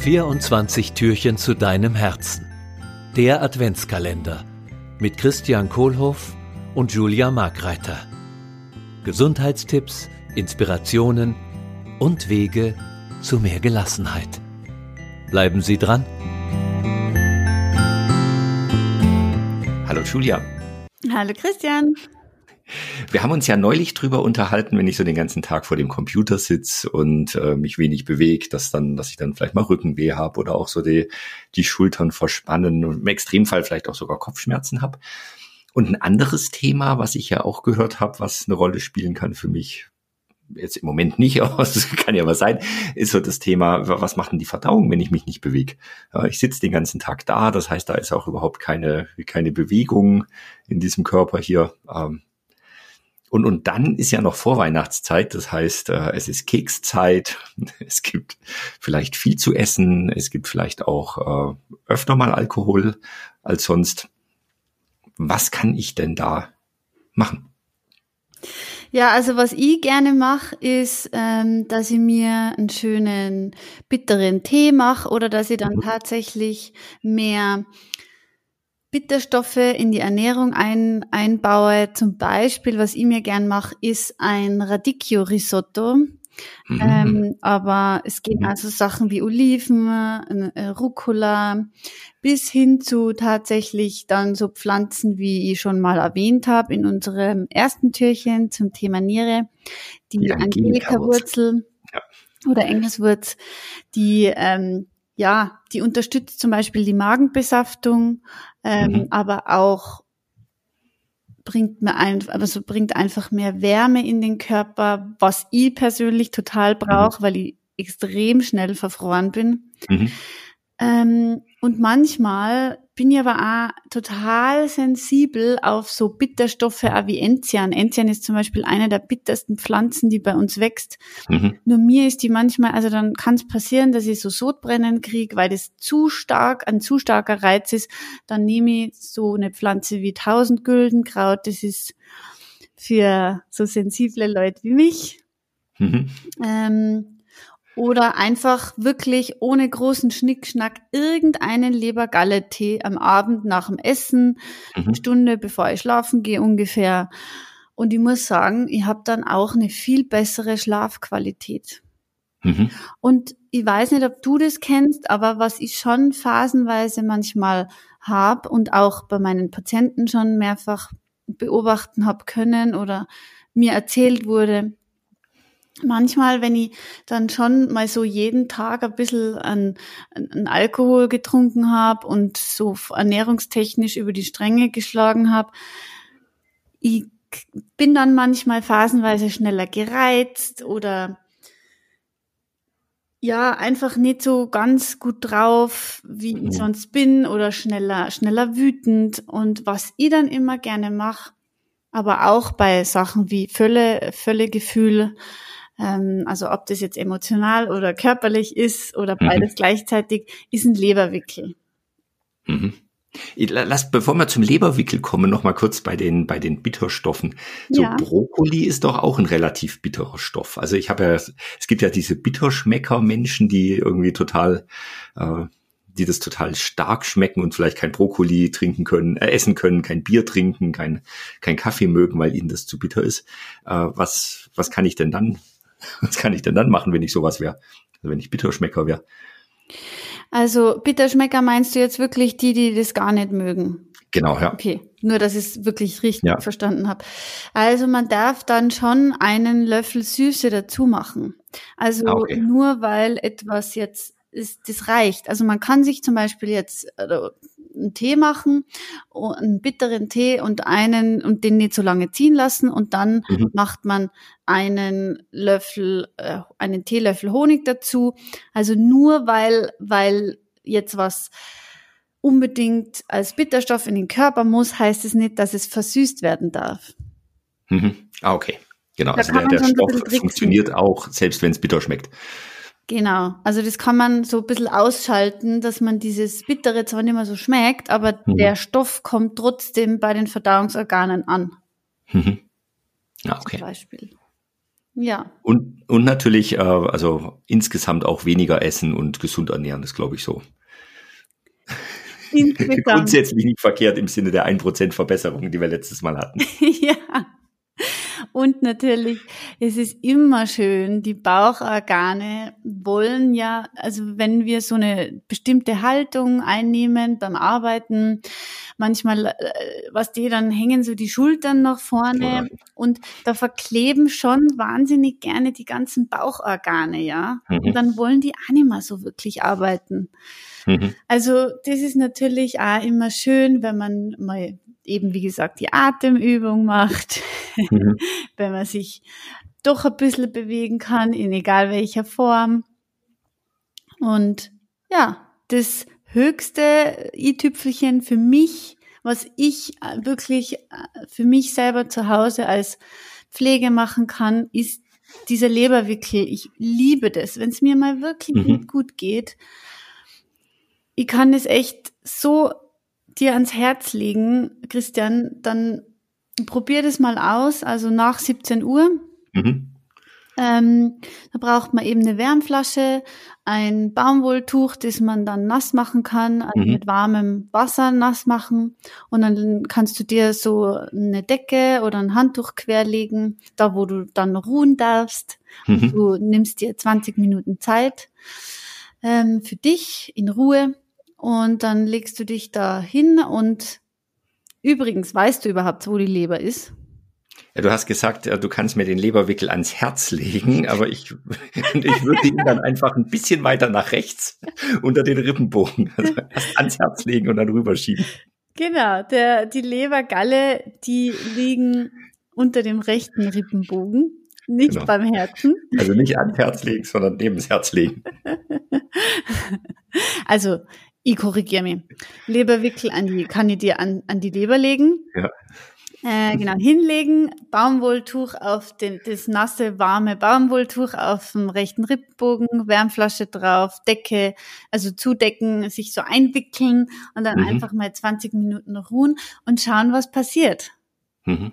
24 Türchen zu deinem Herzen. Der Adventskalender mit Christian Kohlhoff und Julia Markreiter. Gesundheitstipps, Inspirationen und Wege zu mehr Gelassenheit. Bleiben Sie dran. Hallo Julia. Hallo Christian. Wir haben uns ja neulich drüber unterhalten, wenn ich so den ganzen Tag vor dem Computer sitze und äh, mich wenig bewege, dass dann, dass ich dann vielleicht mal Rückenweh habe oder auch so die, die Schultern verspannen und im Extremfall vielleicht auch sogar Kopfschmerzen habe. Und ein anderes Thema, was ich ja auch gehört habe, was eine Rolle spielen kann für mich, jetzt im Moment nicht, aber es kann ja was sein, ist so das Thema, was macht denn die Verdauung, wenn ich mich nicht bewege? Ich sitze den ganzen Tag da, das heißt, da ist auch überhaupt keine, keine Bewegung in diesem Körper hier. Und, und dann ist ja noch Vorweihnachtszeit, das heißt, äh, es ist Kekszeit, es gibt vielleicht viel zu essen, es gibt vielleicht auch äh, öfter mal Alkohol als sonst. Was kann ich denn da machen? Ja, also was ich gerne mache, ist, ähm, dass ich mir einen schönen bitteren Tee mache oder dass ich dann mhm. tatsächlich mehr Bitterstoffe in die Ernährung ein, einbaue. Zum Beispiel, was ich mir gern mache, ist ein Radicchio-Risotto. Mhm. Ähm, aber es gehen mhm. also Sachen wie Oliven, äh, Rucola, bis hin zu tatsächlich dann so Pflanzen, wie ich schon mal erwähnt habe in unserem ersten Türchen zum Thema Niere, die, die Angelika-Wurzel ja. oder Engelswurz, die ähm, ja, die unterstützt zum Beispiel die Magenbesaftung, ähm, mhm. aber auch bringt mir einfach, also bringt einfach mehr Wärme in den Körper, was ich persönlich total brauche, mhm. weil ich extrem schnell verfroren bin. Mhm. Ähm, und manchmal bin ich aber auch total sensibel auf so Bitterstoffe wie Enzian. Enzian ist zum Beispiel eine der bittersten Pflanzen, die bei uns wächst. Mhm. Nur mir ist die manchmal, also dann kann es passieren, dass ich so Sodbrennen kriege, weil das zu stark, ein zu starker Reiz ist. Dann nehme ich so eine Pflanze wie Tausendgüldenkraut. Das ist für so sensible Leute wie mich. Mhm. Ähm, oder einfach wirklich ohne großen Schnickschnack irgendeinen Lebergalle-Tee am Abend nach dem Essen, mhm. eine Stunde bevor ich schlafen gehe ungefähr. Und ich muss sagen, ich habe dann auch eine viel bessere Schlafqualität. Mhm. Und ich weiß nicht, ob du das kennst, aber was ich schon phasenweise manchmal habe und auch bei meinen Patienten schon mehrfach beobachten habe können oder mir erzählt wurde, manchmal, wenn ich dann schon mal so jeden Tag ein bisschen an, an Alkohol getrunken habe und so ernährungstechnisch über die Stränge geschlagen habe, ich bin dann manchmal phasenweise schneller gereizt oder ja, einfach nicht so ganz gut drauf, wie ich mhm. sonst bin oder schneller, schneller wütend. Und was ich dann immer gerne mache, aber auch bei Sachen wie Völle, Völlegefühl, ähm, also ob das jetzt emotional oder körperlich ist oder mhm. beides mhm. gleichzeitig, ist ein Leberwickel. Mhm. Lass, bevor wir zum Leberwickel kommen, noch mal kurz bei den bei den Bitterstoffen. So ja. Brokkoli ist doch auch ein relativ bitterer Stoff. Also ich habe ja, es gibt ja diese Bitterschmecker-Menschen, die irgendwie total, äh, die das total stark schmecken und vielleicht kein Brokkoli trinken können, äh, essen können, kein Bier trinken, kein kein Kaffee mögen, weil ihnen das zu bitter ist. Äh, was was kann ich denn dann Was kann ich denn dann machen, wenn ich sowas wäre? Also wenn ich Bitterschmecker wäre. Also Bitterschmecker meinst du jetzt wirklich die, die das gar nicht mögen? Genau, ja. Okay, nur dass ich es wirklich richtig ja. verstanden habe. Also man darf dann schon einen Löffel Süße dazu machen. Also ah, okay. nur weil etwas jetzt ist, das reicht. Also man kann sich zum Beispiel jetzt also einen Tee machen, einen bitteren Tee und einen und den nicht so lange ziehen lassen und dann mhm. macht man einen Löffel, äh, einen Teelöffel Honig dazu. Also nur weil, weil jetzt was unbedingt als Bitterstoff in den Körper muss, heißt es nicht, dass es versüßt werden darf. Mhm. Ah, okay. Genau, da also der, der Stoff funktioniert auch, selbst wenn es bitter schmeckt. Genau, also das kann man so ein bisschen ausschalten, dass man dieses Bittere zwar nicht mehr so schmeckt, aber mhm. der Stoff kommt trotzdem bei den Verdauungsorganen an. Mhm. Ja, okay. Zum Beispiel. Ja. Und, und natürlich, äh, also insgesamt auch weniger essen und gesund ernähren, das glaube ich so. Grundsätzlich nicht verkehrt im Sinne der 1% Verbesserung, die wir letztes Mal hatten. ja. Und natürlich, es ist immer schön, die Bauchorgane wollen ja, also wenn wir so eine bestimmte Haltung einnehmen beim Arbeiten, manchmal, äh, was die dann hängen so die Schultern nach vorne ja. und da verkleben schon wahnsinnig gerne die ganzen Bauchorgane, ja. Mhm. Und dann wollen die auch nicht mehr so wirklich arbeiten. Mhm. Also das ist natürlich auch immer schön, wenn man mal eben, wie gesagt, die Atemübung macht, mhm. wenn man sich doch ein bisschen bewegen kann, in egal welcher Form. Und ja, das höchste i-Tüpfelchen für mich, was ich wirklich äh, für mich selber zu Hause als Pflege machen kann, ist dieser Leberwickel. Ich liebe das, wenn es mir mal wirklich mhm. gut geht. Ich kann es echt so dir ans Herz legen, Christian, dann probier das mal aus, also nach 17 Uhr. Mhm. Ähm, da braucht man eben eine Wärmflasche, ein Baumwolltuch, das man dann nass machen kann, also mhm. mit warmem Wasser nass machen. Und dann kannst du dir so eine Decke oder ein Handtuch querlegen, da wo du dann ruhen darfst. Mhm. Du nimmst dir 20 Minuten Zeit ähm, für dich in Ruhe und dann legst du dich da hin und übrigens, weißt du überhaupt, wo die Leber ist? Ja, du hast gesagt, du kannst mir den Leberwickel ans Herz legen, aber ich, ich würde ihn dann einfach ein bisschen weiter nach rechts unter den Rippenbogen, also ans Herz legen und dann rüberschieben. Genau, der, die Lebergalle, die liegen unter dem rechten Rippenbogen, nicht genau. beim Herzen. Also nicht ans Herz legen, sondern neben das Herz legen. Also ich korrigiere mich. Leberwickel an die, kann ich dir an, an die Leber legen. Ja. Äh, genau, hinlegen, Baumwolltuch auf den, das nasse, warme Baumwolltuch auf dem rechten Rippbogen, Wärmflasche drauf, Decke, also zudecken, sich so einwickeln und dann mhm. einfach mal 20 Minuten ruhen und schauen, was passiert. Mhm.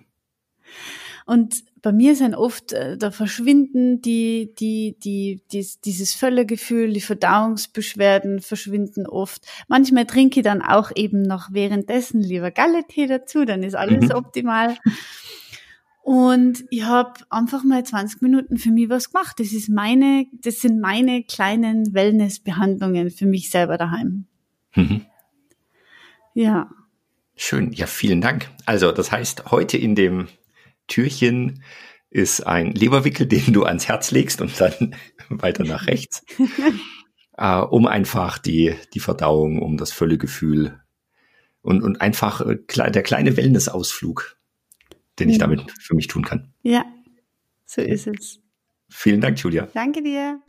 Und bei mir sind oft, äh, da verschwinden die, die, die, die, dieses Völlegefühl, die Verdauungsbeschwerden verschwinden oft. Manchmal trinke ich dann auch eben noch währenddessen lieber Galletee dazu, dann ist alles mhm. optimal. Und ich habe einfach mal 20 Minuten für mich was gemacht. Das ist meine, das sind meine kleinen Wellnessbehandlungen für mich selber daheim. Mhm. Ja. Schön, ja, vielen Dank. Also, das heißt, heute in dem Türchen ist ein Leberwickel, den du ans Herz legst und dann weiter nach rechts, äh, um einfach die, die Verdauung, um das Völlegefühl und, und einfach äh, der kleine Wellnessausflug, den ich damit für mich tun kann. Ja, so ist es. Vielen Dank, Julia. Danke dir.